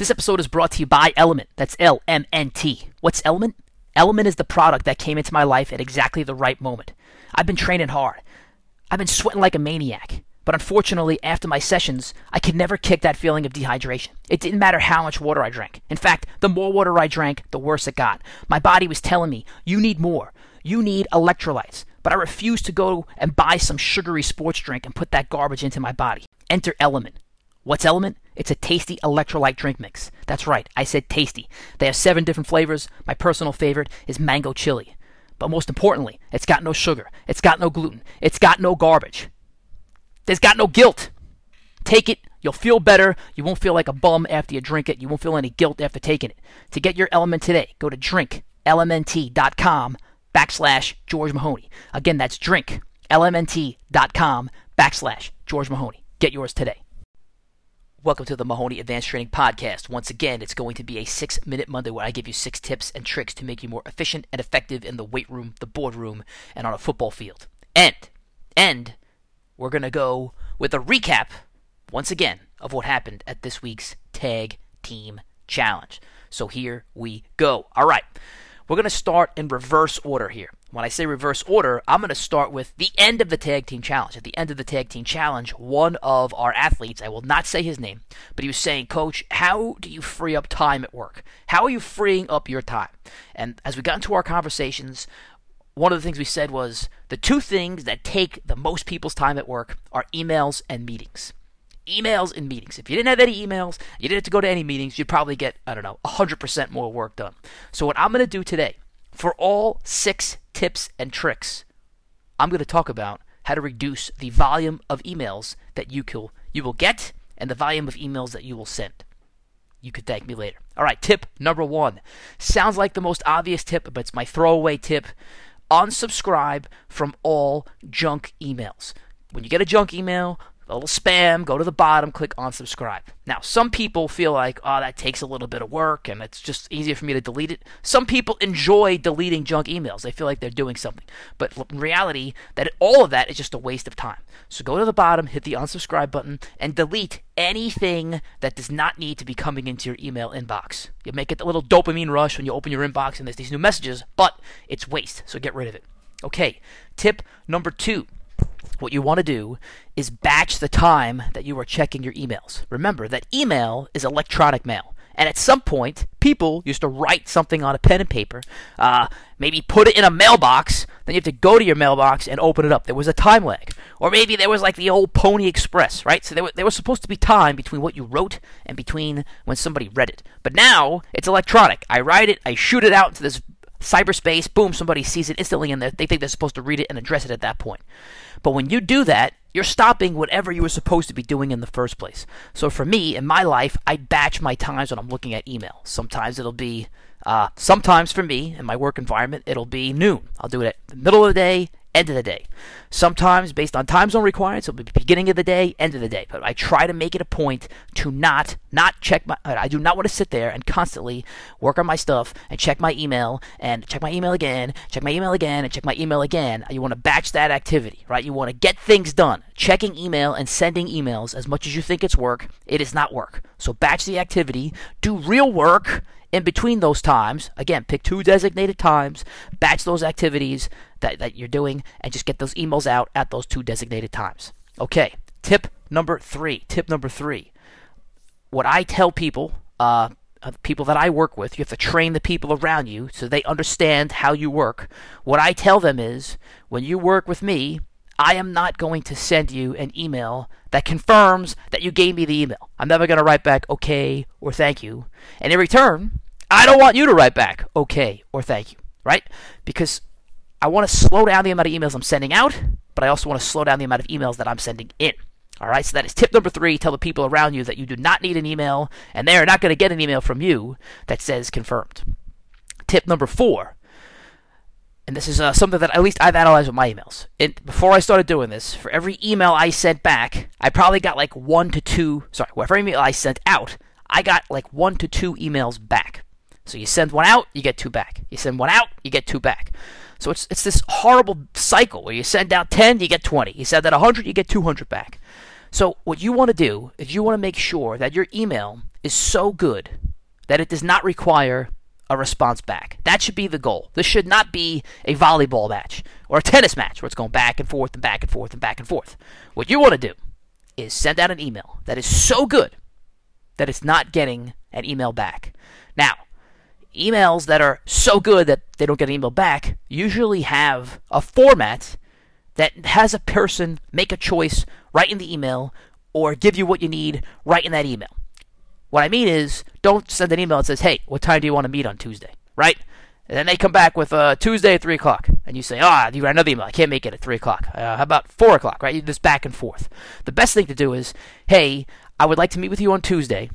This episode is brought to you by Element. That's L M N T. What's Element? Element is the product that came into my life at exactly the right moment. I've been training hard. I've been sweating like a maniac. But unfortunately, after my sessions, I could never kick that feeling of dehydration. It didn't matter how much water I drank. In fact, the more water I drank, the worse it got. My body was telling me, you need more. You need electrolytes. But I refused to go and buy some sugary sports drink and put that garbage into my body. Enter Element. What's Element? It's a tasty electrolyte drink mix. That's right, I said tasty. They have seven different flavors. My personal favorite is mango chili. But most importantly, it's got no sugar, it's got no gluten, it's got no garbage. There's got no guilt. Take it, you'll feel better. You won't feel like a bum after you drink it. You won't feel any guilt after taking it. To get your element today, go to drinklmnt.com backslash George Mahoney. Again, that's drinklmnt.com backslash George Mahoney. Get yours today. Welcome to the Mahoney Advanced Training Podcast. Once again, it's going to be a six minute Monday where I give you six tips and tricks to make you more efficient and effective in the weight room, the boardroom, and on a football field. And, and, we're going to go with a recap, once again, of what happened at this week's Tag Team Challenge. So here we go. All right, we're going to start in reverse order here. When I say reverse order, I'm going to start with the end of the Tag Team Challenge. At the end of the Tag Team Challenge, one of our athletes, I will not say his name, but he was saying, Coach, how do you free up time at work? How are you freeing up your time? And as we got into our conversations, one of the things we said was the two things that take the most people's time at work are emails and meetings. Emails and meetings. If you didn't have any emails, you didn't have to go to any meetings, you'd probably get, I don't know, 100% more work done. So, what I'm going to do today, for all six tips and tricks, I'm going to talk about how to reduce the volume of emails that you, will, you will get and the volume of emails that you will send. You could thank me later. All right, tip number one. Sounds like the most obvious tip, but it's my throwaway tip unsubscribe from all junk emails. When you get a junk email, a little spam, go to the bottom, click unsubscribe. Now, some people feel like, oh, that takes a little bit of work and it's just easier for me to delete it. Some people enjoy deleting junk emails. They feel like they're doing something. But in reality, that all of that is just a waste of time. So go to the bottom, hit the unsubscribe button, and delete anything that does not need to be coming into your email inbox. You may get a little dopamine rush when you open your inbox and there's these new messages, but it's waste. So get rid of it. Okay, tip number two what you want to do is batch the time that you are checking your emails. Remember that email is electronic mail. And at some point, people used to write something on a pen and paper, uh, maybe put it in a mailbox, then you have to go to your mailbox and open it up. There was a time lag. Or maybe there was like the old Pony Express, right? So there, there was supposed to be time between what you wrote and between when somebody read it. But now, it's electronic. I write it, I shoot it out into this cyberspace, boom, somebody sees it instantly and they think they're supposed to read it and address it at that point. But when you do that, you're stopping whatever you were supposed to be doing in the first place. So for me, in my life, I batch my times when I'm looking at email. Sometimes it'll be, uh, sometimes for me, in my work environment, it'll be noon. I'll do it at the middle of the day, end of the day. Sometimes, based on time zone requirements, it'll be beginning of the day, end of the day. But I try to make it a point to not not check my. I do not want to sit there and constantly work on my stuff and check my email and check my email again, check my email again, and check my email again. You want to batch that activity, right? You want to get things done. Checking email and sending emails as much as you think it's work, it is not work. So batch the activity, do real work in between those times, again, pick two designated times, batch those activities that, that you're doing, and just get those emails out at those two designated times. Okay, tip number three. Tip number three. What I tell people, uh, uh, people that I work with, you have to train the people around you so they understand how you work. What I tell them is when you work with me, I am not going to send you an email that confirms that you gave me the email. I'm never going to write back okay or thank you. And in return, I don't want you to write back okay or thank you, right? Because I want to slow down the amount of emails I'm sending out, but I also want to slow down the amount of emails that I'm sending in. All right, so that is tip number three. Tell the people around you that you do not need an email, and they are not going to get an email from you that says confirmed. Tip number four, and this is uh, something that at least I've analyzed with my emails. It, before I started doing this, for every email I sent back, I probably got like one to two. Sorry, for every email I sent out, I got like one to two emails back. So you send one out, you get two back. You send one out, you get two back. So it's it's this horrible cycle where you send out 10, you get 20. You send out 100, you get 200 back. So what you want to do is you want to make sure that your email is so good that it does not require a response back. That should be the goal. This should not be a volleyball match or a tennis match where it's going back and forth and back and forth and back and forth. What you want to do is send out an email that is so good that it's not getting an email back. Now, emails that are so good that they don't get an email back usually have a format that has a person make a choice right in the email or give you what you need right in that email. What I mean is, don't send an email that says, "Hey, what time do you want to meet on Tuesday?" Right? And then they come back with uh, Tuesday at three o'clock, and you say, "Ah, oh, you got another email. I can't make it at three o'clock. Uh, how about four o'clock?" Right? This back and forth. The best thing to do is, "Hey, I would like to meet with you on Tuesday.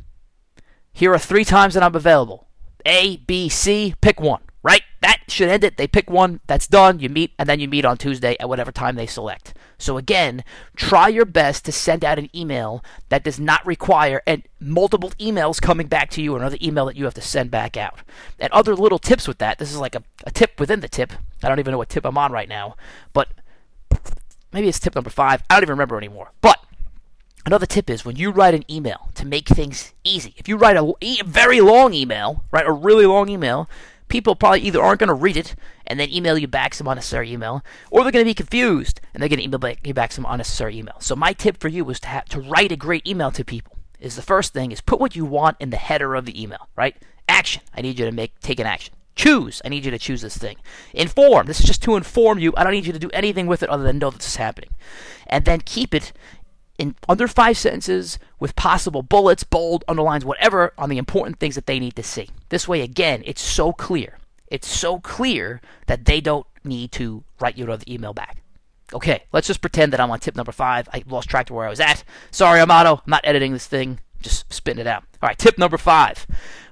Here are three times that I'm available. A, B, C. Pick one." Right? That should end it. They pick one. That's done. You meet, and then you meet on Tuesday at whatever time they select. So again, try your best to send out an email that does not require and multiple emails coming back to you or another email that you have to send back out. And other little tips with that, this is like a, a tip within the tip. I don't even know what tip I'm on right now, but maybe it's tip number five. I don't even remember anymore. But Another tip is when you write an email to make things easy. If you write a, a very long email, write a really long email, people probably either aren't going to read it and then email you back some unnecessary email, or they're going to be confused and they're going to email back, you back some unnecessary email. So my tip for you is to have, to write a great email to people. Is the first thing is put what you want in the header of the email, right? Action. I need you to make take an action. Choose. I need you to choose this thing. Inform. This is just to inform you. I don't need you to do anything with it other than know that this is happening. And then keep it in under five sentences with possible bullets, bold, underlines, whatever on the important things that they need to see. This way, again, it's so clear. It's so clear that they don't need to write you another email back. Okay, let's just pretend that I'm on tip number five. I lost track of where I was at. Sorry, Amato. I'm not editing this thing. Just spitting it out. All right, tip number five.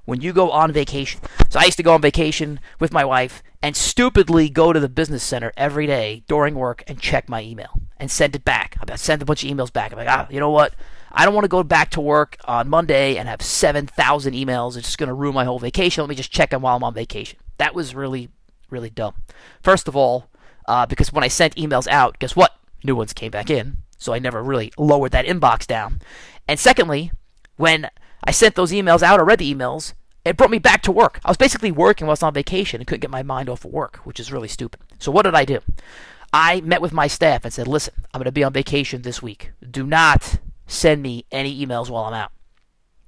When you go on vacation. So I used to go on vacation with my wife and stupidly go to the business center every day during work and check my email and send it back. I send a bunch of emails back. I'm like, ah, you know what? I don't want to go back to work on Monday and have 7,000 emails. It's just going to ruin my whole vacation. Let me just check them while I'm on vacation. That was really, really dumb. First of all, uh, because when I sent emails out, guess what? New ones came back in. So I never really lowered that inbox down. And secondly, when I sent those emails out or read the emails, it brought me back to work. I was basically working was on vacation and couldn't get my mind off of work, which is really stupid. So what did I do? I met with my staff and said, listen, I'm going to be on vacation this week. Do not send me any emails while I'm out.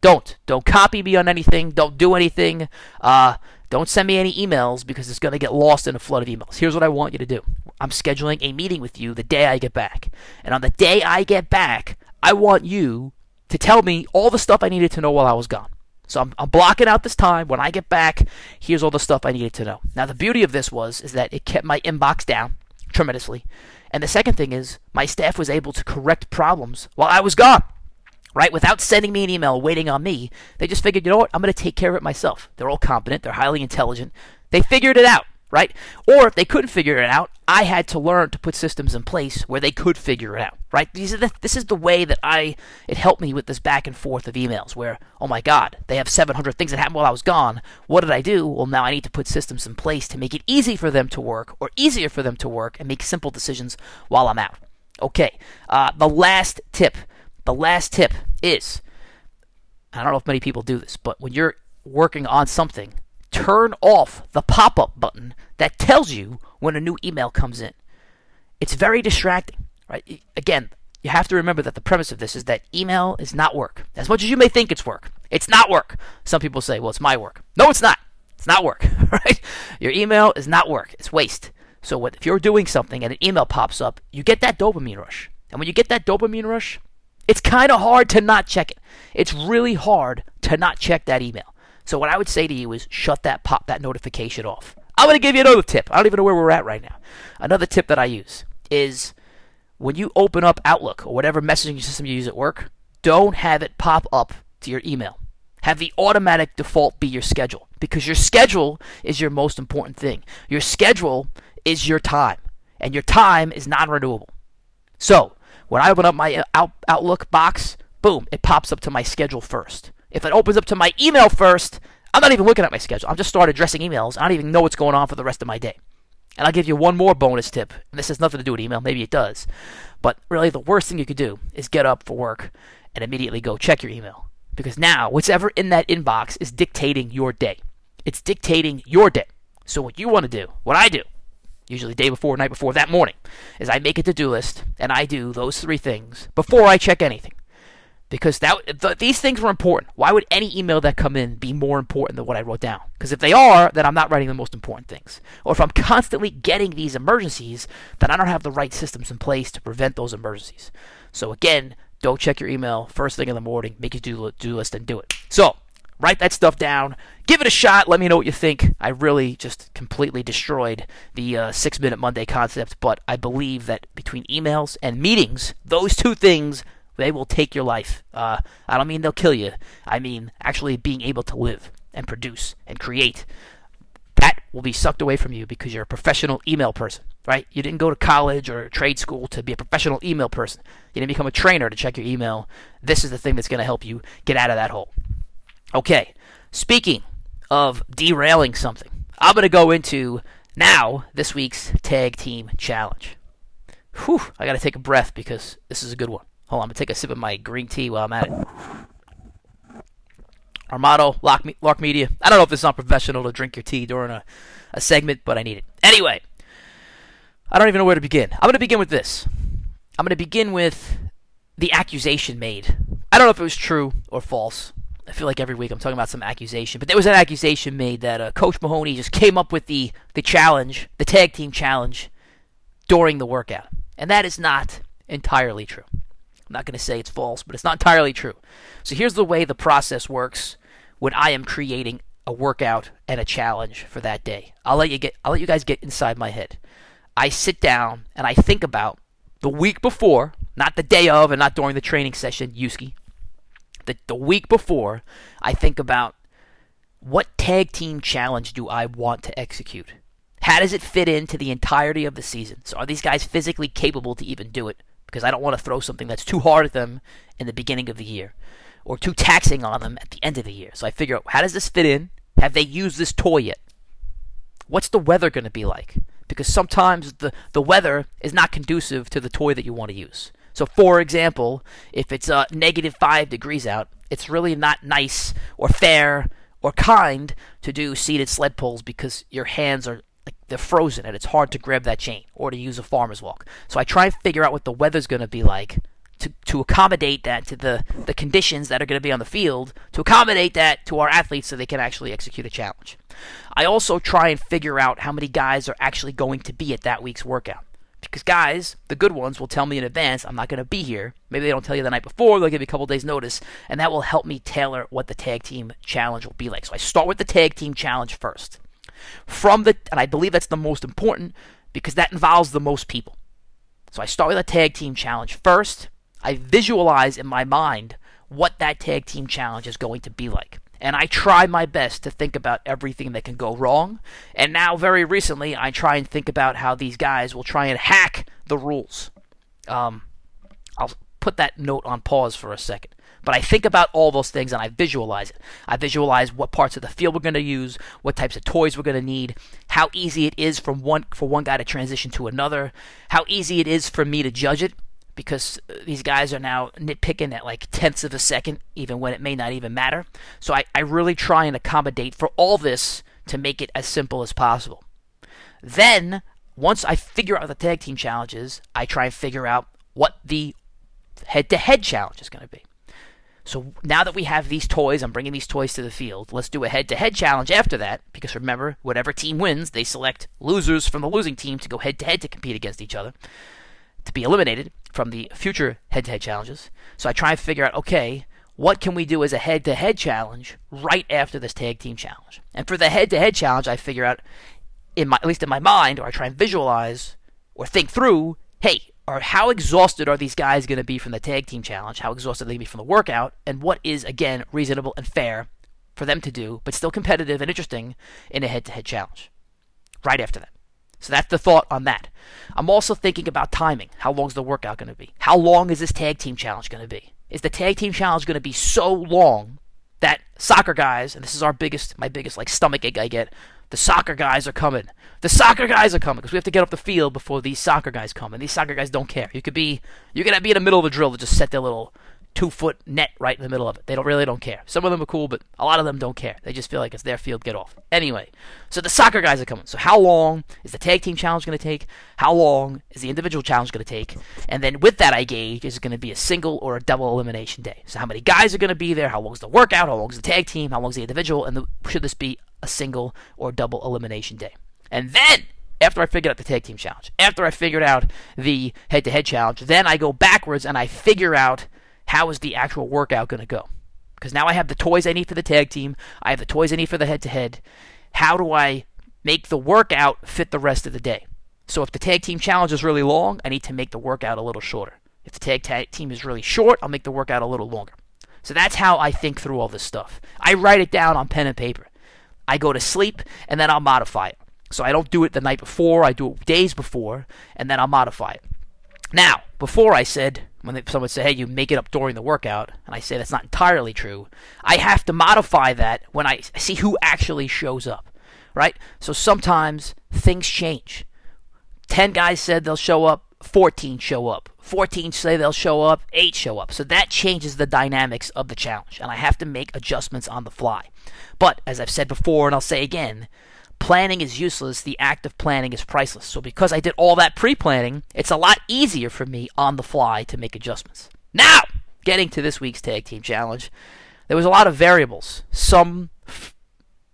Don't. Don't copy me on anything. Don't do anything. Uh, don't send me any emails because it's going to get lost in a flood of emails. Here's what I want you to do I'm scheduling a meeting with you the day I get back. And on the day I get back, I want you to tell me all the stuff I needed to know while I was gone. So I'm, I'm, blocking out this time. When I get back, here's all the stuff I needed to know. Now the beauty of this was is that it kept my inbox down tremendously. And the second thing is, my staff was able to correct problems while I was gone. Right? Without sending me an email waiting on me, they just figured, you know what? I'm going to take care of it myself. They're all competent, they're highly intelligent. They figured it out right? Or if they couldn't figure it out, I had to learn to put systems in place where they could figure it out, right? These are the, this is the way that I it helped me with this back and forth of emails where, oh my God, they have 700 things that happened while I was gone. What did I do? Well, now I need to put systems in place to make it easy for them to work or easier for them to work and make simple decisions while I'm out. Okay, uh, the last tip, the last tip is, I don't know if many people do this, but when you're working on something turn off the pop up button that tells you when a new email comes in. It's very distracting, right? Again, you have to remember that the premise of this is that email is not work. As much as you may think it's work, it's not work. Some people say, well, it's my work. No, it's not. It's not work, right? Your email is not work, it's waste. So if you're doing something and an email pops up, you get that dopamine rush. And when you get that dopamine rush, it's kind of hard to not check it. It's really hard to not check that email. So what I would say to you is shut that pop that notification off. I'm going to give you another tip. I don't even know where we're at right now. Another tip that I use is when you open up Outlook or whatever messaging system you use at work, don't have it pop up to your email. Have the automatic default be your schedule because your schedule is your most important thing. Your schedule is your time, and your time is non renewable. So, when I open up my uh, Outlook box, boom, it pops up to my schedule first. If it opens up to my email first, I'm not even looking at my schedule. I'm just started addressing emails. I don't even know what's going on for the rest of my day. And I'll give you one more bonus tip. And this has nothing to do with email. Maybe it does. But really, the worst thing you could do is get up for work and immediately go check your email. Because now, whatever in that inbox is dictating your day. It's dictating your day. So, what you want to do, what I do, usually the day before, night before, that morning, is I make a to do list and I do those three things before I check anything because that th- these things were important. Why would any email that come in be more important than what I wrote down? Because if they are, then I'm not writing the most important things. Or if I'm constantly getting these emergencies, then I don't have the right systems in place to prevent those emergencies. So again, don't check your email first thing in the morning. Make your do do list and do it. So write that stuff down. Give it a shot. Let me know what you think. I really just completely destroyed the uh, six minute Monday concept, but I believe that between emails and meetings, those two things they will take your life. Uh, I don't mean they'll kill you. I mean actually being able to live and produce and create. That will be sucked away from you because you're a professional email person, right? You didn't go to college or trade school to be a professional email person. You didn't become a trainer to check your email. This is the thing that's going to help you get out of that hole. Okay, speaking of derailing something, I'm going to go into now this week's tag team challenge. Whew, I got to take a breath because this is a good one. Hold on, I'm gonna take a sip of my green tea while I'm at it. Armado, Lark, Lark Media. I don't know if it's not professional to drink your tea during a, a segment, but I need it. Anyway, I don't even know where to begin. I'm going to begin with this. I'm going to begin with the accusation made. I don't know if it was true or false. I feel like every week I'm talking about some accusation, but there was an accusation made that uh, Coach Mahoney just came up with the, the challenge, the tag team challenge, during the workout. And that is not entirely true. I'm not going to say it's false, but it's not entirely true. So here's the way the process works when I am creating a workout and a challenge for that day. I'll let you get I'll let you guys get inside my head. I sit down and I think about the week before, not the day of and not during the training session, Yuski. The, the week before, I think about what tag team challenge do I want to execute? How does it fit into the entirety of the season? So are these guys physically capable to even do it? Because I don't want to throw something that's too hard at them in the beginning of the year or too taxing on them at the end of the year. So I figure out how does this fit in? Have they used this toy yet? What's the weather going to be like? Because sometimes the, the weather is not conducive to the toy that you want to use. So, for example, if it's uh, negative 5 degrees out, it's really not nice or fair or kind to do seated sled pulls because your hands are they're frozen and it's hard to grab that chain or to use a farmer's walk. So I try and figure out what the weather's going to be like to, to accommodate that to the, the conditions that are going to be on the field, to accommodate that to our athletes so they can actually execute a challenge. I also try and figure out how many guys are actually going to be at that week's workout. Because guys, the good ones will tell me in advance I'm not going to be here. Maybe they don't tell you the night before, they'll give you a couple days notice, and that will help me tailor what the tag team challenge will be like. So I start with the tag team challenge first from the, and I believe that's the most important because that involves the most people. So I start with a tag team challenge first. I visualize in my mind what that tag team challenge is going to be like. And I try my best to think about everything that can go wrong. And now, very recently, I try and think about how these guys will try and hack the rules. Um, I'll put that note on pause for a second. But I think about all those things and I visualize it. I visualize what parts of the field we're going to use, what types of toys we're going to need, how easy it is from one for one guy to transition to another, how easy it is for me to judge it because uh, these guys are now nitpicking at like tenths of a second, even when it may not even matter. So I, I really try and accommodate for all this to make it as simple as possible. Then, once I figure out the tag team challenges, I try and figure out what the head to head challenge is going to be. So now that we have these toys, I'm bringing these toys to the field. Let's do a head to head challenge after that, because remember, whatever team wins, they select losers from the losing team to go head to head to compete against each other, to be eliminated from the future head to head challenges. So I try and figure out, okay, what can we do as a head to head challenge right after this tag team challenge? And for the head to head challenge, I figure out, in my, at least in my mind, or I try and visualize or think through, hey, are how exhausted are these guys going to be from the tag team challenge? How exhausted are they going to be from the workout? And what is again reasonable and fair for them to do, but still competitive and interesting in a head-to-head challenge? Right after that. So that's the thought on that. I'm also thinking about timing. How long is the workout going to be? How long is this tag team challenge going to be? Is the tag team challenge going to be so long that soccer guys, and this is our biggest, my biggest like stomach ache I get, the soccer guys are coming. The soccer guys are coming because we have to get up the field before these soccer guys come, and these soccer guys don't care. You could be you could be in the middle of a drill to just set their little two foot net right in the middle of it. They don't really don't care. Some of them are cool, but a lot of them don't care. They just feel like it's their field, get off. Anyway, so the soccer guys are coming. So how long is the tag team challenge going to take? How long is the individual challenge going to take? And then with that, I gauge is it going to be a single or a double elimination day. So how many guys are going to be there? How long is the workout? How long is the tag team? How long is the individual? And the, should this be a single or double elimination day? And then after I figured out the tag team challenge, after I figured out the head to head challenge, then I go backwards and I figure out how is the actual workout going to go. Because now I have the toys I need for the tag team, I have the toys I need for the head to head. How do I make the workout fit the rest of the day? So if the tag team challenge is really long, I need to make the workout a little shorter. If the tag, tag team is really short, I'll make the workout a little longer. So that's how I think through all this stuff. I write it down on pen and paper. I go to sleep and then I'll modify it. So I don't do it the night before, I do it days before, and then I'll modify it. Now, before I said, when someone said, hey, you make it up during the workout, and I say that's not entirely true, I have to modify that when I see who actually shows up, right? So sometimes things change. 10 guys said they'll show up, 14 show up. 14 say they'll show up, 8 show up. So that changes the dynamics of the challenge, and I have to make adjustments on the fly. But, as I've said before, and I'll say again, planning is useless, the act of planning is priceless. So because I did all that pre-planning, it's a lot easier for me on the fly to make adjustments. Now, getting to this week's tag team challenge, there was a lot of variables. Some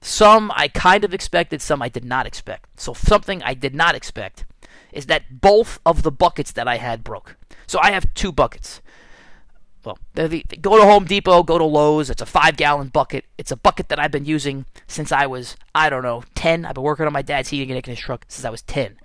some I kind of expected, some I did not expect. So something I did not expect is that both of the buckets that I had broke. So I have two buckets well, the, go to Home Depot, go to Lowe's. It's a five gallon bucket. It's a bucket that I've been using since I was, I don't know, 10. I've been working on my dad's heating and air conditioning truck since I was 10.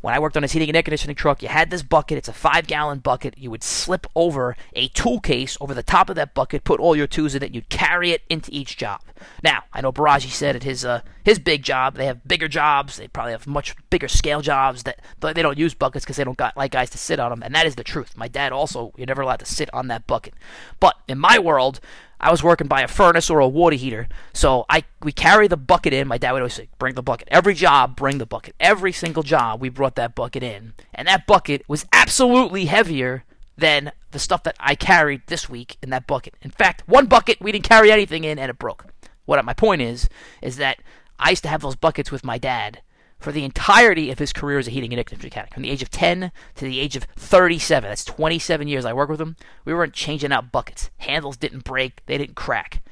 When I worked on his heating and air conditioning truck, you had this bucket. It's a five gallon bucket. You would slip over a tool case over the top of that bucket, put all your tools in it, you'd carry it into each job. Now, I know Baraji said at his uh, his big job, they have bigger jobs. They probably have much bigger scale jobs that they don't use buckets because they don't got like guys to sit on them, and that is the truth. My dad also, you're never allowed to sit on that bucket. But in my world, I was working by a furnace or a water heater, so I we carry the bucket in. My dad would always say, "Bring the bucket." Every job, bring the bucket. Every single job, we brought that bucket in, and that bucket was absolutely heavier than the stuff that I carried this week in that bucket. In fact, one bucket we didn't carry anything in, and it broke. What my point is, is that I used to have those buckets with my dad for the entirety of his career as a heating and air mechanic, from the age of 10 to the age of 37. That's 27 years I worked with him. We weren't changing out buckets. Handles didn't break, they didn't crack.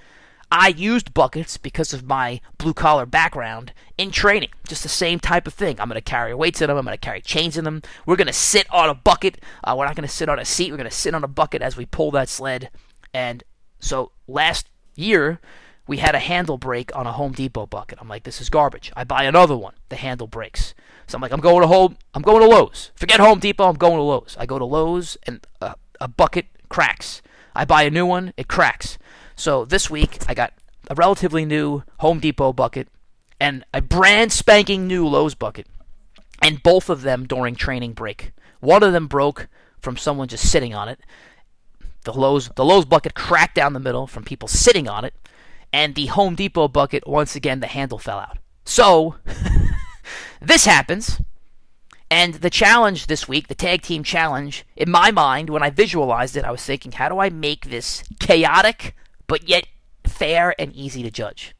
I used buckets because of my blue collar background in training. Just the same type of thing. I'm going to carry weights in them. I'm going to carry chains in them. We're going to sit on a bucket. Uh, we're not going to sit on a seat. We're going to sit on a bucket as we pull that sled. And so last year, we had a handle break on a Home Depot bucket. I'm like, this is garbage. I buy another one. The handle breaks. So I'm like, I'm going to home. I'm going to Lowe's. Forget Home Depot. I'm going to Lowe's. I go to Lowe's and a, bucket cracks. I buy a new one. It cracks. So this week I got a relatively new Home Depot bucket and a brand spanking new Lowe's bucket, and both of them during training break. One of them broke from someone just sitting on it. The Lowe's the Lowe's bucket cracked down the middle from people sitting on it and the Home Depot bucket, once again, the handle fell out. So, this happens, and the challenge this week, the tag team challenge, in my mind, when I visualized it, I was thinking, how do I make this chaotic, but yet fair and easy to judge?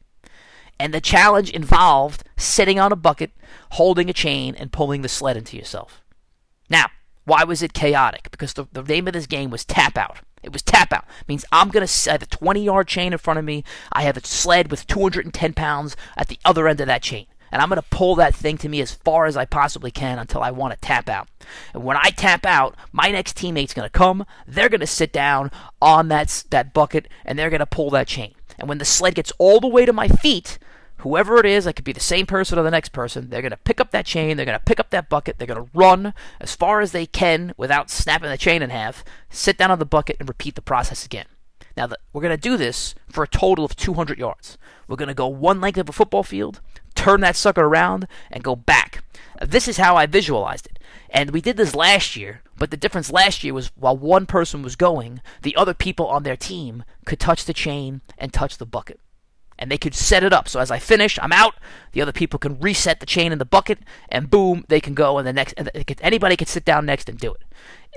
And the challenge involved sitting on a bucket, holding a chain, and pulling the sled into yourself. Now, why was it chaotic? Because the, the name of this game was Tap Out. It was tap out. It means I'm going to have a 20 yard chain in front of me. I have a sled with 210 pounds at the other end of that chain. And I'm going to pull that thing to me as far as I possibly can until I want to tap out. And when I tap out, my next teammate's going to come. They're going to sit down on that, that bucket and they're going to pull that chain. And when the sled gets all the way to my feet, whoever it is, that could be the same person or the next person, they're going to pick up that chain, they're going to pick up that bucket, they're going to run as far as they can without snapping the chain in half, sit down on the bucket, and repeat the process again. Now, the, we're going to do this for a total of 200 yards. We're going to go one length of a football field, turn that sucker around, and go back. This is how I visualized it. And we did this last year, but the difference last year was while one person was going, the other people on their team could touch the chain and touch the bucket. And they could set it up. So as I finish, I'm out. The other people can reset the chain in the bucket, and boom, they can go. And the next, and anybody can sit down next and do it.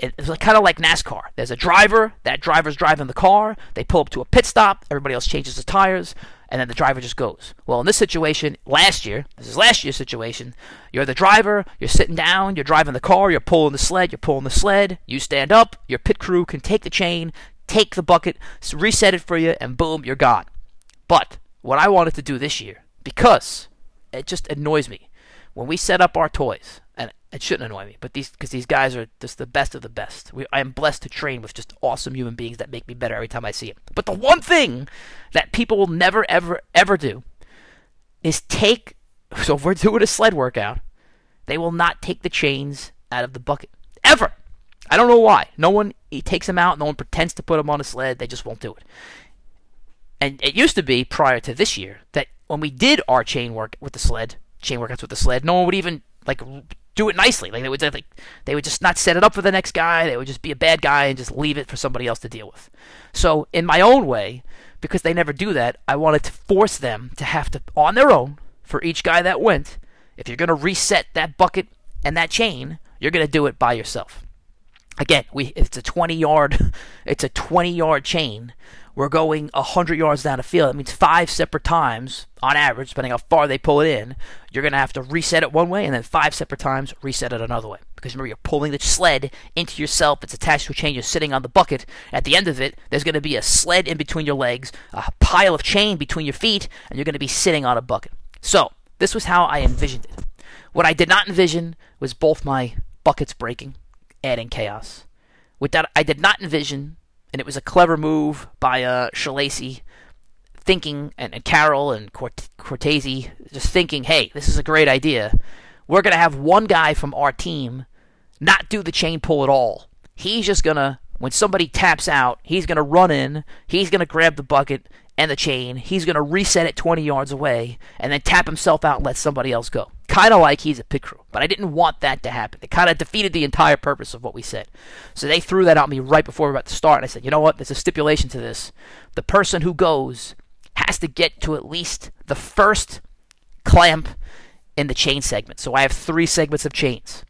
It's like, kind of like NASCAR. There's a driver. That driver's driving the car. They pull up to a pit stop. Everybody else changes the tires, and then the driver just goes. Well, in this situation, last year, this is last year's situation. You're the driver. You're sitting down. You're driving the car. You're pulling the sled. You're pulling the sled. You stand up. Your pit crew can take the chain, take the bucket, reset it for you, and boom, you're gone. But what I wanted to do this year, because it just annoys me, when we set up our toys, and it shouldn't annoy me, but these because these guys are just the best of the best. We, I am blessed to train with just awesome human beings that make me better every time I see them. But the one thing that people will never, ever, ever do is take. So if we're doing a sled workout, they will not take the chains out of the bucket ever. I don't know why. No one he takes them out. No one pretends to put them on a sled. They just won't do it. And it used to be prior to this year that when we did our chain work with the sled, chain workouts with the sled, no one would even like do it nicely. Like they would like they would just not set it up for the next guy. They would just be a bad guy and just leave it for somebody else to deal with. So in my own way, because they never do that, I wanted to force them to have to on their own for each guy that went. If you're going to reset that bucket and that chain, you're going to do it by yourself again, we it's a 20 yard it's a 20 yard chain. We're going 100 yards down the field. That means five separate times on average, depending how far they pull it in. You're going to have to reset it one way and then five separate times reset it another way. Because remember, you're pulling the sled into yourself. It's attached to a chain. You're sitting on the bucket. At the end of it, there's going to be a sled in between your legs, a pile of chain between your feet, and you're going to be sitting on a bucket. So, this was how I envisioned it. What I did not envision was both my buckets breaking adding chaos. With that, I did not envision, and it was a clever move by uh, thinking, and, and Carroll and Cort- Cortese, just thinking, hey, this is a great idea. We're going to have one guy from our team not do the chain pull at all. He's just going to, when somebody taps out, he's going to run in, he's going to grab the bucket and the chain, he's going to reset it 20 yards away, and then tap himself out and let somebody else go kind of like he's a pit crew. But I didn't want that to happen. It kind of defeated the entire purpose of what we said. So they threw that at me right before we were about to start. And I said, you know what? There's a stipulation to this. The person who goes has to get to at least the first clamp in the chain segment. So I have three segments of chains.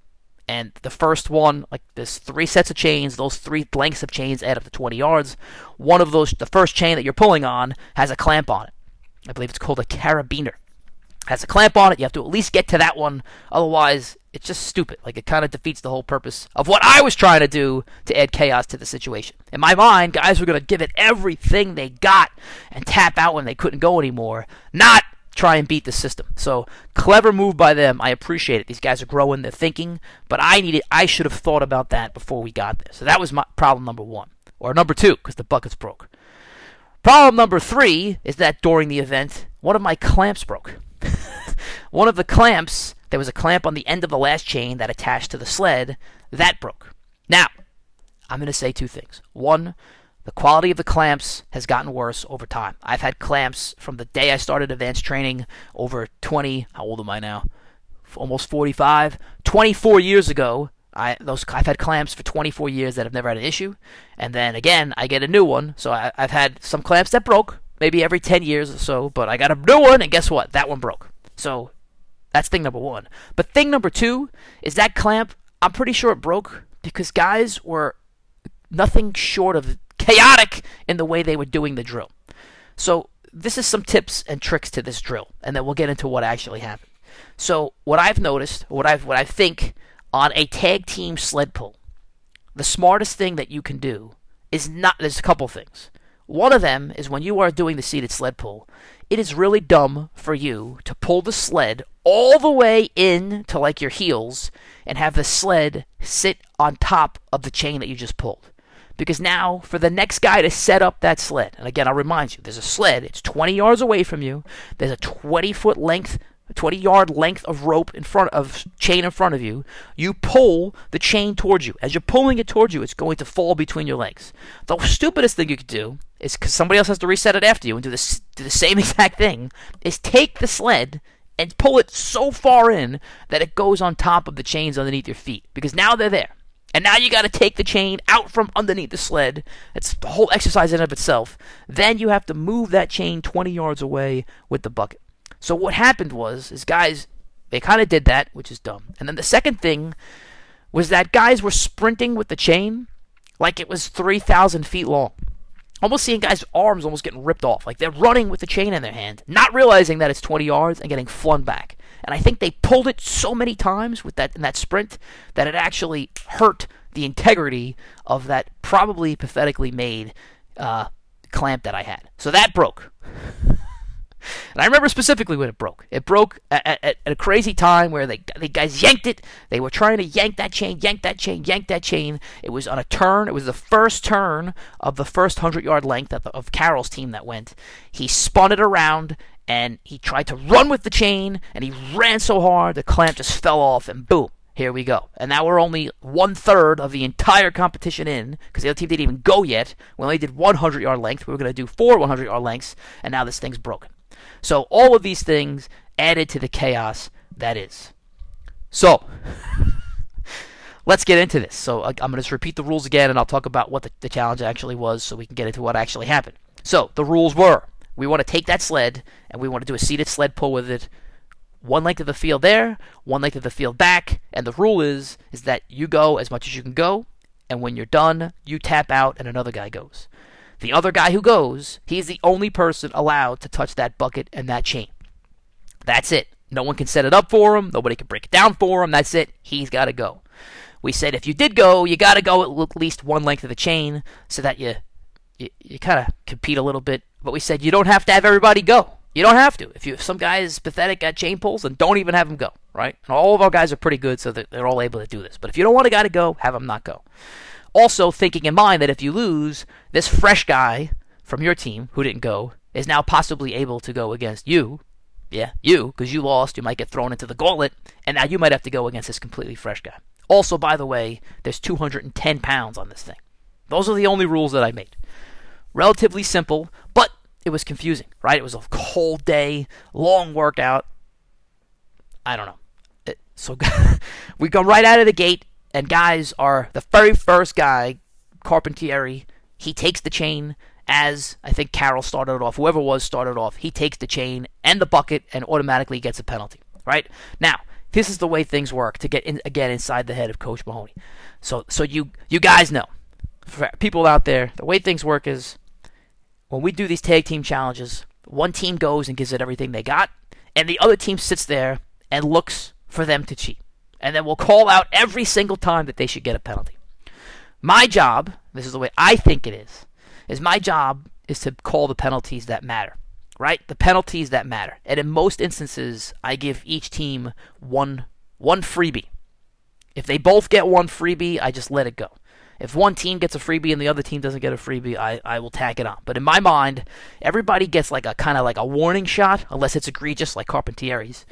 And the first one, like there's three sets of chains, those three lengths of chains add up to 20 yards. One of those, the first chain that you're pulling on, has a clamp on it. I believe it's called a carabiner has a clamp on it. You have to at least get to that one. Otherwise, it's just stupid. Like it kind of defeats the whole purpose of what I was trying to do to add chaos to the situation. In my mind, guys were going to give it everything they got and tap out when they couldn't go anymore, not try and beat the system. So clever move by them. I appreciate it. These guys are growing, they're thinking, but I needed I should have thought about that before we got there. So that was my problem number 1 or number 2 because the buckets broke. Problem number 3 is that during the event, one of my clamps broke. One of the clamps, there was a clamp on the end of the last chain that attached to the sled, that broke. Now, I'm going to say two things. One, the quality of the clamps has gotten worse over time. I've had clamps from the day I started advanced training over 20, how old am I now? Almost 45. 24 years ago, I those I've had clamps for 24 years that have never had an issue, and then again I get a new one. So I, have had some clamps that broke, maybe every 10 years or so, but I got a new one, and guess what? That one broke. So that's thing number one. But thing number two is that clamp, I'm pretty sure it broke because guys were nothing short of chaotic in the way they were doing the drill. So this is some tips and tricks to this drill, and then we'll get into what actually happened. So what I've noticed, what I've what I think on a tag team sled pull, the smartest thing that you can do is not there's a couple things. One of them is when you are doing the seated sled pull, it is really dumb for you to pull the sled all the way in to like your heels and have the sled sit on top of the chain that you just pulled. Because now, for the next guy to set up that sled, and again, I'll remind you, there's a sled, it's 20 yards away from you, there's a 20 foot length 20 yard length of rope in front of chain in front of you, you pull the chain towards you. As you're pulling it towards you, it's going to fall between your legs. The stupidest thing you could do is because somebody else has to reset it after you and do this do the same exact thing is take the sled and pull it so far in that it goes on top of the chains underneath your feet because now they're there. And now you got to take the chain out from underneath the sled. It's the whole exercise in and of itself. Then you have to move that chain 20 yards away with the bucket. So what happened was, is guys, they kind of did that, which is dumb. And then the second thing was that guys were sprinting with the chain like it was 3,000 feet long. Almost seeing guys' arms almost getting ripped off. Like they're running with the chain in their hand, not realizing that it's 20 yards and getting flung back. And I think they pulled it so many times with that in that sprint that it actually hurt the integrity of that probably pathetically made uh, clamp that I had. So that broke. And I remember specifically when it broke. It broke at, at, at, a crazy time where they, the guys yanked it. They were trying to yank that chain, yank that chain, yank that chain. It was on a turn. It was the first turn of the first 100 yard length of, of Carroll's team that went. He spun it around and he tried to run with the chain and he ran so hard the clamp just fell off and boom. Here we go. And now we're only one third of the entire competition in because the other team didn't even go yet. We only did 100 yard length. We were going to do four 100 yard lengths, and now this thing's broken. So all of these things added to the chaos that is. So let's get into this. So I'm going to just repeat the rules again, and I'll talk about what the, the challenge actually was, so we can get into what actually happened. So the rules were: we want to take that sled, and we want to do a seated sled pull with it. One length of the field there, one length of the field back, and the rule is is that you go as much as you can go, and when you're done, you tap out and another guy goes. The other guy who goes, he's the only person allowed to touch that bucket and that chain. That's it. No one can set it up for him. Nobody can break it down for him. That's it. He's got to go. We said if you did go, you got to go at least one length of the chain so that you you, you kind of compete a little bit. But we said you don't have to have everybody go. You don't have to. If you if some guy is pathetic at chain pulls, then don't even have him go. Right? And all of our guys are pretty good, so they're all able to do this. But if you don't want a guy to go, have him not go. Also, thinking in mind that if you lose, this fresh guy from your team who didn't go is now possibly able to go against you. Yeah, you, because you lost, you might get thrown into the gauntlet, and now you might have to go against this completely fresh guy. Also, by the way, there's 210 pounds on this thing. Those are the only rules that I made. Relatively simple, but it was confusing, right? It was a cold day, long workout. I don't know. It, so we go right out of the gate and guys are the very first guy, Carpentieri, he takes the chain as I think Carroll started off, whoever was started off, he takes the chain and the bucket and automatically gets a penalty. Right? Now, this is the way things work to get in, again inside the head of Coach Mahoney. So so you you guys know. For people out there, the way things work is when we do these tag team challenges, one team goes and gives it everything they got, and the other team sits there and looks for them to cheat and then we'll call out every single time that they should get a penalty. My job, this is the way I think it is, is my job is to call the penalties that matter, right? The penalties that matter. And in most instances, I give each team one one freebie. If they both get one freebie, I just let it go. If one team gets a freebie and the other team doesn't get a freebie, I, I will tack it on. But in my mind, everybody gets like a kind of like a warning shot, unless it's egregious like Carpentieri's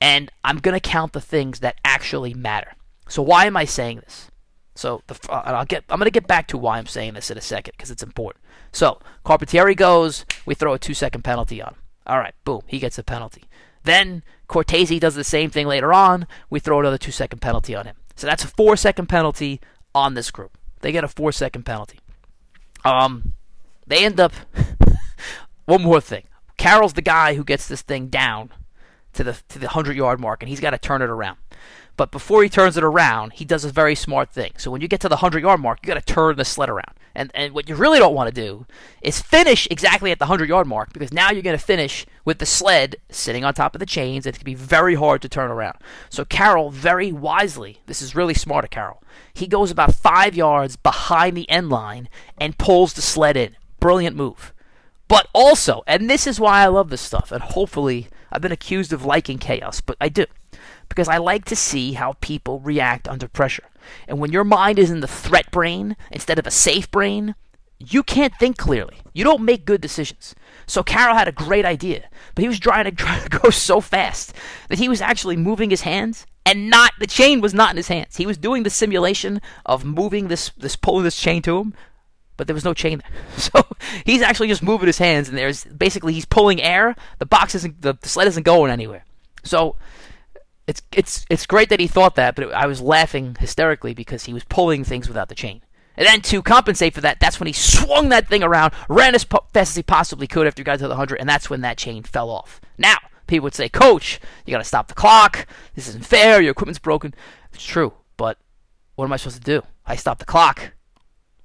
and I'm going to count the things that actually matter. So why am I saying this? So the, uh, I'll get I'm going to get back to why I'm saying this in a second because it's important. So Carpentieri goes, we throw a 2 second penalty on him. All right, boom, he gets a penalty. Then Cortese does the same thing later on, we throw another 2 second penalty on him. So that's a 4 second penalty on this group. They get a 4 second penalty. Um they end up one more thing. Carroll's the guy who gets this thing down to the to the 100 yard mark and he's got to turn it around. But before he turns it around, he does a very smart thing. So when you get to the 100 yard mark, you got to turn the sled around. And and what you really don't want to do is finish exactly at the 100 yard mark because now you're going to finish with the sled sitting on top of the chains. It's going to be very hard to turn around. So Carroll very wisely, this is really smart of Carroll. He goes about 5 yards behind the end line and pulls the sled in. Brilliant move. But also, and this is why I love this stuff, and hopefully I've been accused of liking chaos, but I do. Because I like to see how people react under pressure. And when your mind is in the threat brain instead of a safe brain, you can't think clearly. You don't make good decisions. So Carroll had a great idea, but he was trying to, trying to go so fast that he was actually moving his hands and not the chain was not in his hands. He was doing the simulation of moving this this pulling this chain to him, but there was no chain there. So he's actually just moving his hands, and there's basically he's pulling air. The box isn't, the, the sled isn't going anywhere. So it's it's it's great that he thought that, but it, I was laughing hysterically because he was pulling things without the chain. And then to compensate for that, that's when he swung that thing around, ran as fast as he possibly could after he got to the 100, and that's when that chain fell off. Now, people would say, Coach, you got to stop the clock. This isn't fair. Your equipment's broken. It's true, but what am I supposed to do? I stopped the clock.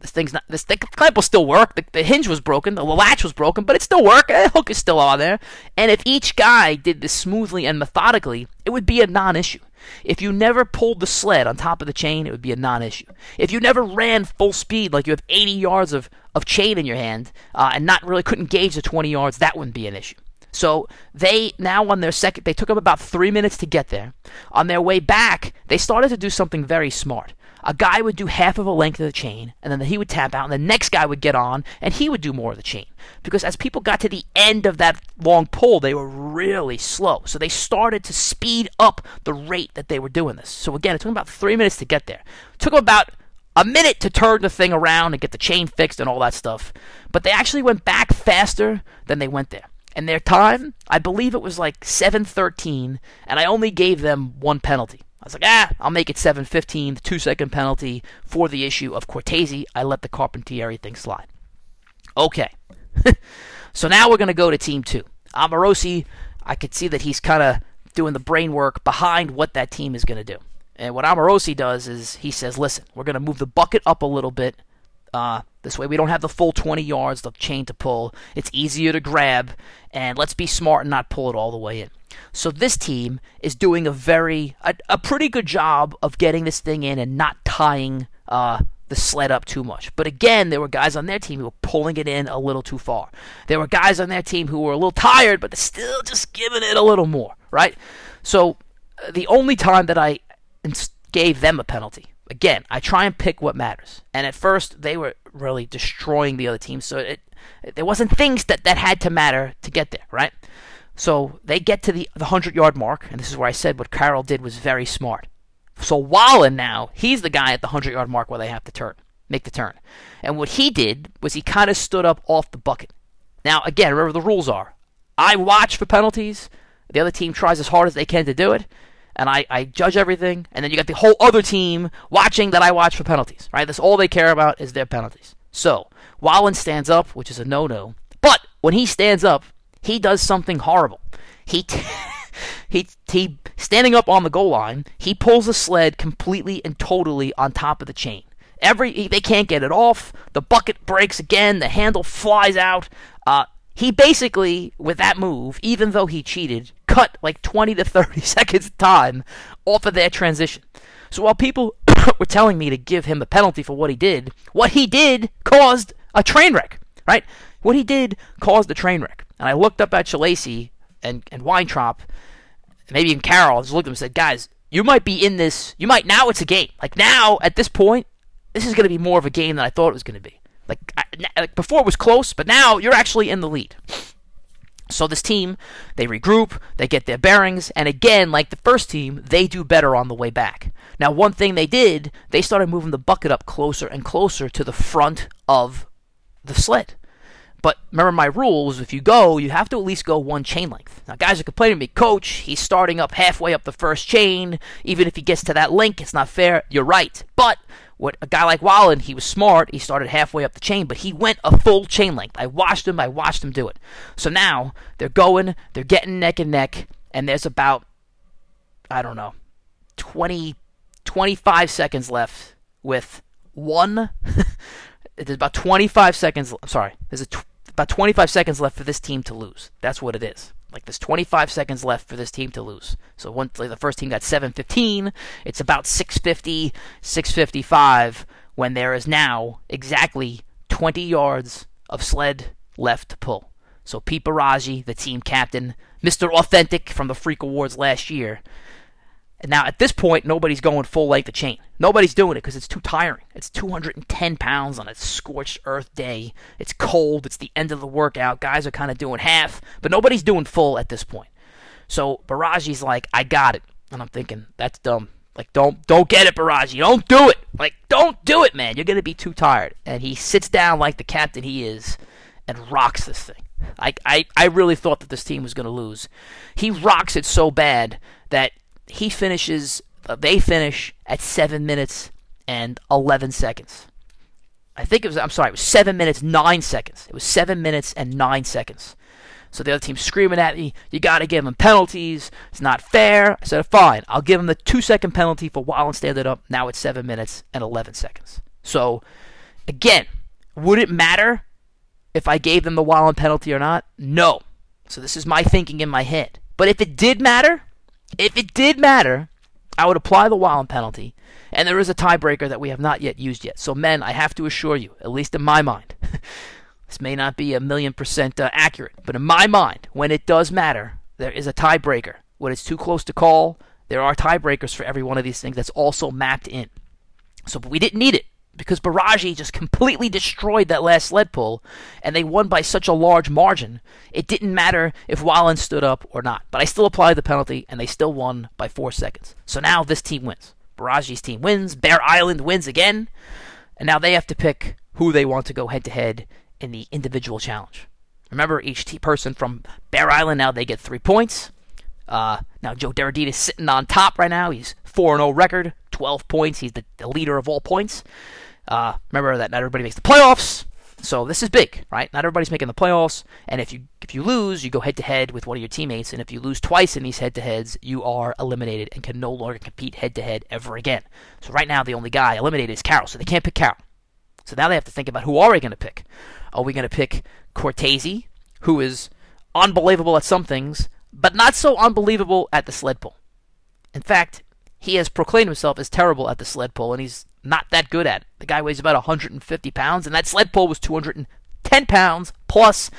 This thing's not. This the clamp will still work. The, the hinge was broken. The latch was broken, but it still worked. The hook is still on there. And if each guy did this smoothly and methodically, it would be a non-issue. If you never pulled the sled on top of the chain, it would be a non-issue. If you never ran full speed, like you have 80 yards of, of chain in your hand, uh, and not really couldn't gauge the 20 yards, that wouldn't be an issue. So they now on their second, they took them about three minutes to get there. On their way back, they started to do something very smart a guy would do half of a length of the chain, and then he would tap out, and the next guy would get on, and he would do more of the chain. Because as people got to the end of that long pull, they were really slow. So they started to speed up the rate that they were doing this. So again, it took them about three minutes to get there. It took them about a minute to turn the thing around and get the chain fixed and all that stuff. But they actually went back faster than they went there. And their time, I believe it was like 7:13, and I only gave them one penalty. I was like, ah, I'll make it 7-15, the two-second penalty for the issue of Cortese. I let the Carpentieri thing slide. Okay. so now we're going to go to Team 2. Amorosi, I could see that he's kind of doing the brain work behind what that team is going to do. And what Amorosi does is he says, listen, we're going to move the bucket up a little bit. Uh, this way we don't have the full 20 yards of chain to pull. It's easier to grab, and let's be smart and not pull it all the way in. So this team is doing a very a, a pretty good job of getting this thing in and not tying uh, the sled up too much. But again, there were guys on their team who were pulling it in a little too far. There were guys on their team who were a little tired, but they're still just giving it a little more, right? So uh, the only time that I gave them a penalty, again, I try and pick what matters. And at first, they were really destroying the other team, so it there wasn't things that, that had to matter to get there, right? So they get to the, the 100 yard mark, and this is where I said what Carroll did was very smart. So Wallen now, he's the guy at the 100 yard mark where they have to turn, make the turn. And what he did was he kind of stood up off the bucket. Now, again, remember the rules are I watch for penalties, the other team tries as hard as they can to do it, and I, I judge everything, and then you got the whole other team watching that I watch for penalties, right? That's all they care about is their penalties. So, Wallen stands up, which is a no no, but when he stands up, he does something horrible. He t- he he standing up on the goal line, he pulls the sled completely and totally on top of the chain. Every they can't get it off. The bucket breaks again. The handle flies out. Uh, he basically, with that move, even though he cheated, cut like 20 to 30 seconds of time off of their transition. So while people were telling me to give him a penalty for what he did, what he did caused a train wreck, right? What he did caused a train wreck. And I looked up at Shalacy and, and Weintraub, maybe even Carroll, I just looked at them and said, guys, you might be in this. You might, now it's a game. Like now, at this point, this is going to be more of a game than I thought it was going to be. Like, I, like before it was close, but now you're actually in the lead. So this team, they regroup, they get their bearings, and again, like the first team, they do better on the way back. Now, one thing they did, they started moving the bucket up closer and closer to the front of the sled. But remember my rules, if you go, you have to at least go one chain length. Now guys are complaining to me, coach, he's starting up halfway up the first chain. Even if he gets to that link, it's not fair. You're right. But what a guy like Wallen, he was smart. He started halfway up the chain, but he went a full chain length. I watched him, I watched him do it. So now they're going, they're getting neck and neck, and there's about I don't know, 20 25 seconds left with one there's about 25 seconds. I'm sorry. There's a about 25 seconds left for this team to lose. That's what it is. Like there's 25 seconds left for this team to lose. So once like, the first team got 7:15, it's about 6:50, 6:55 when there is now exactly 20 yards of sled left to pull. So Pete Baraji, the team captain, Mr. Authentic from the Freak Awards last year, and now at this point, nobody's going full length of chain. Nobody's doing it because it's too tiring. It's 210 pounds on a scorched earth day. It's cold. It's the end of the workout. Guys are kind of doing half, but nobody's doing full at this point. So Baraji's like, I got it. And I'm thinking, that's dumb. Like, don't don't get it, Baraji. Don't do it. Like, don't do it, man. You're gonna be too tired. And he sits down like the captain he is and rocks this thing. I I, I really thought that this team was gonna lose. He rocks it so bad that he finishes. Uh, they finish at seven minutes and eleven seconds. I think it was. I'm sorry. It was seven minutes nine seconds. It was seven minutes and nine seconds. So the other team's screaming at me, you got to give them penalties. It's not fair. I said, fine. I'll give them the two second penalty for Wallen standing up. Now it's 7 minutes and 11 seconds. So, again, would it matter if I gave them the Wallen penalty or not? No. So this is my thinking in my head. But if it did matter, if it did matter, I would apply the Wallen penalty. And there is a tiebreaker that we have not yet used yet. So, men, I have to assure you, at least in my mind, This may not be a million percent uh, accurate, but in my mind, when it does matter, there is a tiebreaker. When it's too close to call, there are tiebreakers for every one of these things that's also mapped in. So but we didn't need it because Baraji just completely destroyed that last sled pull, and they won by such a large margin. It didn't matter if Wallen stood up or not, but I still applied the penalty, and they still won by four seconds. So now this team wins. Baraji's team wins. Bear Island wins again, and now they have to pick who they want to go head to head in the individual challenge. Remember, each person from Bear Island now they get three points. Uh, now Joe Derradine is sitting on top right now. He's four and zero oh record, twelve points. He's the, the leader of all points. Uh, remember that not everybody makes the playoffs, so this is big, right? Not everybody's making the playoffs, and if you if you lose, you go head to head with one of your teammates, and if you lose twice in these head to heads, you are eliminated and can no longer compete head to head ever again. So right now, the only guy eliminated is Carroll, so they can't pick Carroll. So now they have to think about who are we going to pick? Are we going to pick Cortese, who is unbelievable at some things, but not so unbelievable at the sled pull? In fact, he has proclaimed himself as terrible at the sled pull, and he's not that good at it. The guy weighs about 150 pounds, and that sled pull was 210 pounds plus.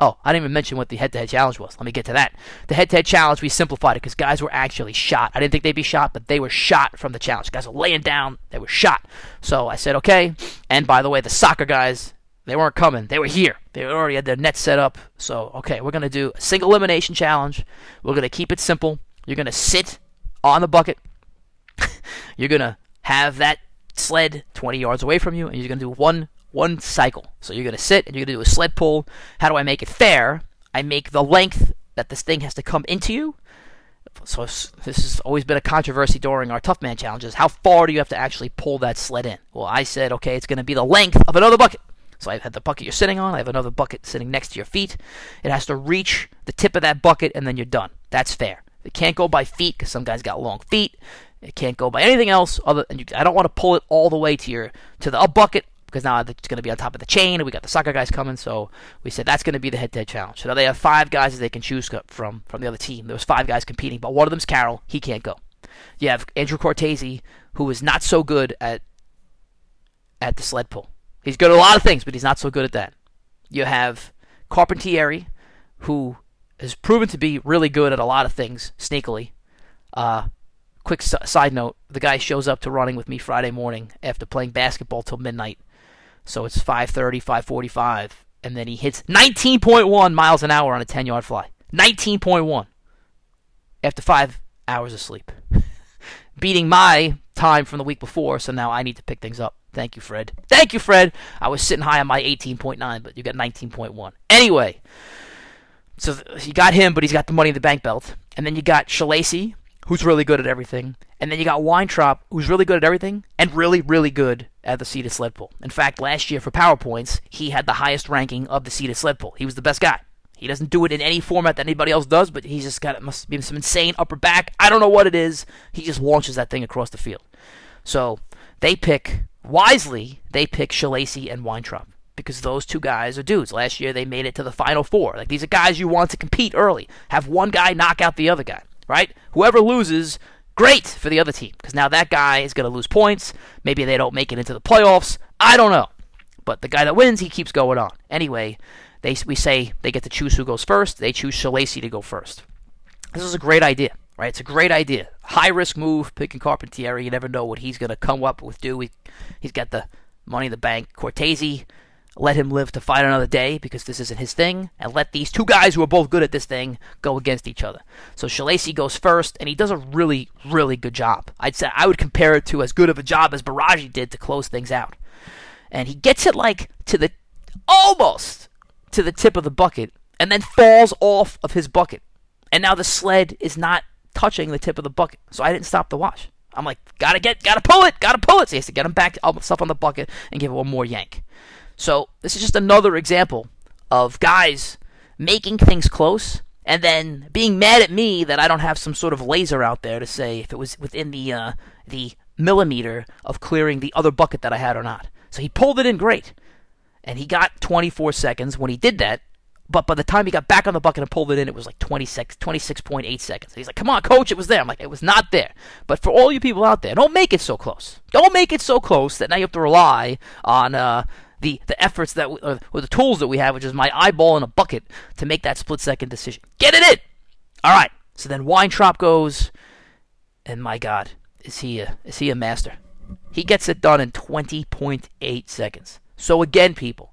Oh, I didn't even mention what the head-to-head challenge was. Let me get to that. The head-to-head challenge, we simplified it because guys were actually shot. I didn't think they'd be shot, but they were shot from the challenge. Guys were laying down, they were shot. So I said, okay. And by the way, the soccer guys, they weren't coming. They were here. They already had their net set up. So, okay, we're going to do a single elimination challenge. We're going to keep it simple. You're going to sit on the bucket. you're going to have that sled 20 yards away from you, and you're going to do one one cycle. So you're going to sit and you're going to do a sled pull. How do I make it fair? I make the length that this thing has to come into you. So this has always been a controversy during our tough man challenges. How far do you have to actually pull that sled in? Well, I said, okay, it's going to be the length of another bucket. So I have had the bucket you're sitting on. I have another bucket sitting next to your feet. It has to reach the tip of that bucket, and then you're done. That's fair. It can't go by feet because some guys got long feet. It can't go by anything else other. And you, I don't want to pull it all the way to your to the up bucket because now it's going to be on top of the chain, and we got the soccer guys coming. So we said that's going to be the head-to-head challenge. So now they have five guys that they can choose from from the other team. There was five guys competing, but one of them's Carroll. He can't go. You have Andrew Cortese, who is not so good at at the sled pull. He's good at a lot of things, but he's not so good at that. You have Carpentieri, who has proven to be really good at a lot of things sneakily. Uh, quick side note: the guy shows up to running with me Friday morning after playing basketball till midnight. So it's 5:30, 5:45, and then he hits 19.1 miles an hour on a 10-yard fly. 19.1 after five hours of sleep, beating my time from the week before. So now I need to pick things up. Thank you, Fred. Thank you, Fred. I was sitting high on my 18.9, but you got 19.1. Anyway, so you got him, but he's got the money in the bank belt. And then you got Shalacy, who's really good at everything. And then you got Weintraub, who's really good at everything and really, really good at the seated sled pull. In fact, last year for PowerPoints, he had the highest ranking of the seated sled pull. He was the best guy. He doesn't do it in any format that anybody else does, but he's just got must be some insane upper back. I don't know what it is. He just launches that thing across the field. So they pick wisely, they pick Shalacy and Weintraub because those two guys are dudes. Last year they made it to the final four. Like these are guys you want to compete early. Have one guy knock out the other guy, right? Whoever loses, great for the other team because now that guy is going to lose points. Maybe they don't make it into the playoffs. I don't know. But the guy that wins, he keeps going on. Anyway, they we say they get to choose who goes first. They choose Shalacy to go first. This is a great idea right? It's a great idea. High risk move, picking Carpentieri. You never know what he's going to come up with. Do he, he's got the money in the bank. Cortese, let him live to fight another day because this isn't his thing, and let these two guys who are both good at this thing go against each other. So Shalacy goes first, and he does a really, really good job. I'd say I would compare it to as good of a job as Baraji did to close things out. And he gets it like to the almost to the tip of the bucket, and then falls off of his bucket. And now the sled is not touching the tip of the bucket. So I didn't stop the watch. I'm like, gotta get, gotta pull it, gotta pull it. So he has to get him back, up stuff on the bucket, and give it one more yank. So this is just another example of guys making things close and then being mad at me that I don't have some sort of laser out there to say if it was within the uh, the millimeter of clearing the other bucket that I had or not. So he pulled it in great, and he got 24 seconds when he did that. But by the time he got back on the bucket and pulled it in, it was like 26, 26.8 seconds. He's like, "Come on, coach, it was there." I'm like, "It was not there." But for all you people out there, don't make it so close. Don't make it so close that now you have to rely on uh, the the efforts that we, or, or the tools that we have, which is my eyeball in a bucket, to make that split second decision. Get it in. All right. So then Weintraub goes, and my God, is he a is he a master? He gets it done in 20.8 seconds. So again, people,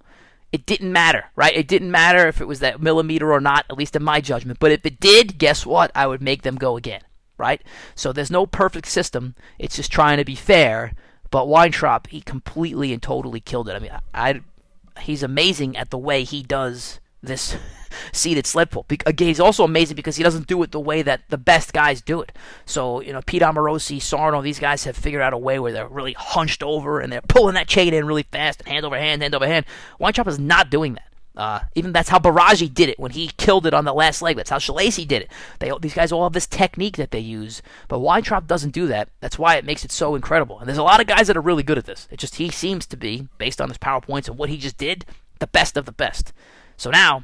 it didn't matter, right? It didn't matter if it was that millimeter or not, at least in my judgment. But if it did, guess what? I would make them go again, right? So there's no perfect system. It's just trying to be fair but Weintraub, he completely and totally killed it. I mean, I, I he's amazing at the way he does this seated sled pull. Again, he's also amazing because he doesn't do it the way that the best guys do it. So, you know, Pete Amorosi, Sarno, these guys have figured out a way where they're really hunched over and they're pulling that chain in really fast and hand over hand, hand over hand. Weintraub is not doing that. Uh, even that's how Baraji did it when he killed it on the last leg. That's how Shalacy did it. They these guys all have this technique that they use, but Weintraub doesn't do that. That's why it makes it so incredible. And there's a lot of guys that are really good at this. It just he seems to be, based on his powerpoints and what he just did, the best of the best. So now,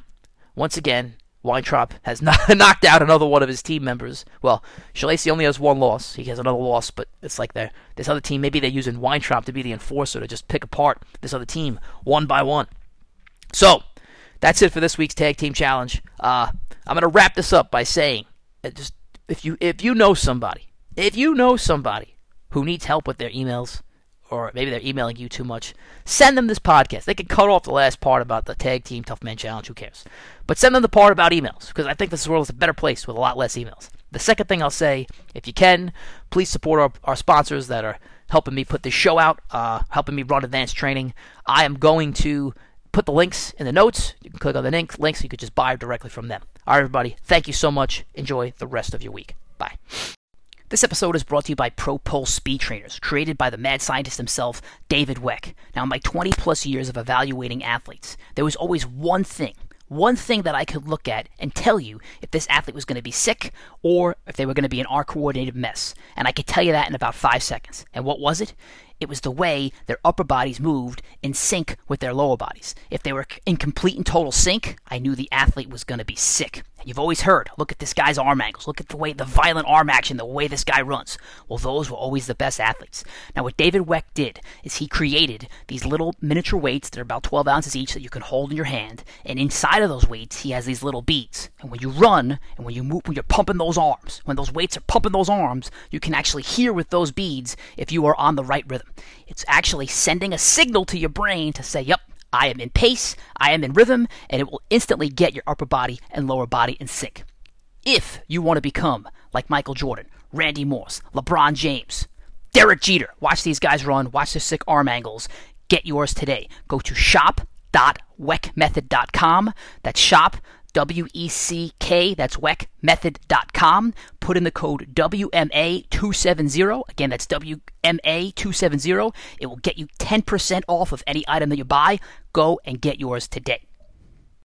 once again, Weintraub has knocked out another one of his team members. Well, Shalacy only has one loss. He has another loss, but it's like they're, this other team, maybe they're using Weintraub to be the enforcer to just pick apart this other team one by one. So, that's it for this week's tag team challenge. Uh, I'm gonna wrap this up by saying, just if you if you know somebody, if you know somebody who needs help with their emails, or maybe they're emailing you too much, send them this podcast. They can cut off the last part about the tag team tough man challenge. Who cares? But send them the part about emails because I think this world is a better place with a lot less emails. The second thing I'll say, if you can, please support our, our sponsors that are helping me put this show out, uh, helping me run advanced training. I am going to put the links in the notes. You can click on the link, links. You could just buy directly from them. All right, everybody. Thank you so much. Enjoy the rest of your week. Bye. This episode is brought to you by ProPulse Speed Trainers, created by the mad scientist himself, David Weck. Now, in my 20 plus years of evaluating athletes, there was always one thing, one thing that I could look at and tell you if this athlete was going to be sick or if they were going to be an R coordinated mess. And I could tell you that in about five seconds. And what was it? It was the way their upper bodies moved in sync with their lower bodies. If they were in complete and total sync, I knew the athlete was going to be sick. You've always heard, look at this guy's arm angles, look at the way the violent arm action, the way this guy runs. Well, those were always the best athletes. Now, what David Weck did is he created these little miniature weights that are about 12 ounces each that you can hold in your hand, and inside of those weights, he has these little beads. And when you run, and when you move, when you're pumping those arms, when those weights are pumping those arms, you can actually hear with those beads if you are on the right rhythm. It's actually sending a signal to your brain to say, yep, I am in pace, I am in rhythm, and it will instantly get your upper body and lower body in sync. If you want to become like Michael Jordan, Randy Moss, LeBron James, Derek Jeter, watch these guys run, watch their sick arm angles. Get yours today. Go to shop.weckmethod.com. That's shop W E C K, that's weckmethod.com. Put in the code WMA270. Again, that's WMA270. It will get you 10% off of any item that you buy. Go and get yours today.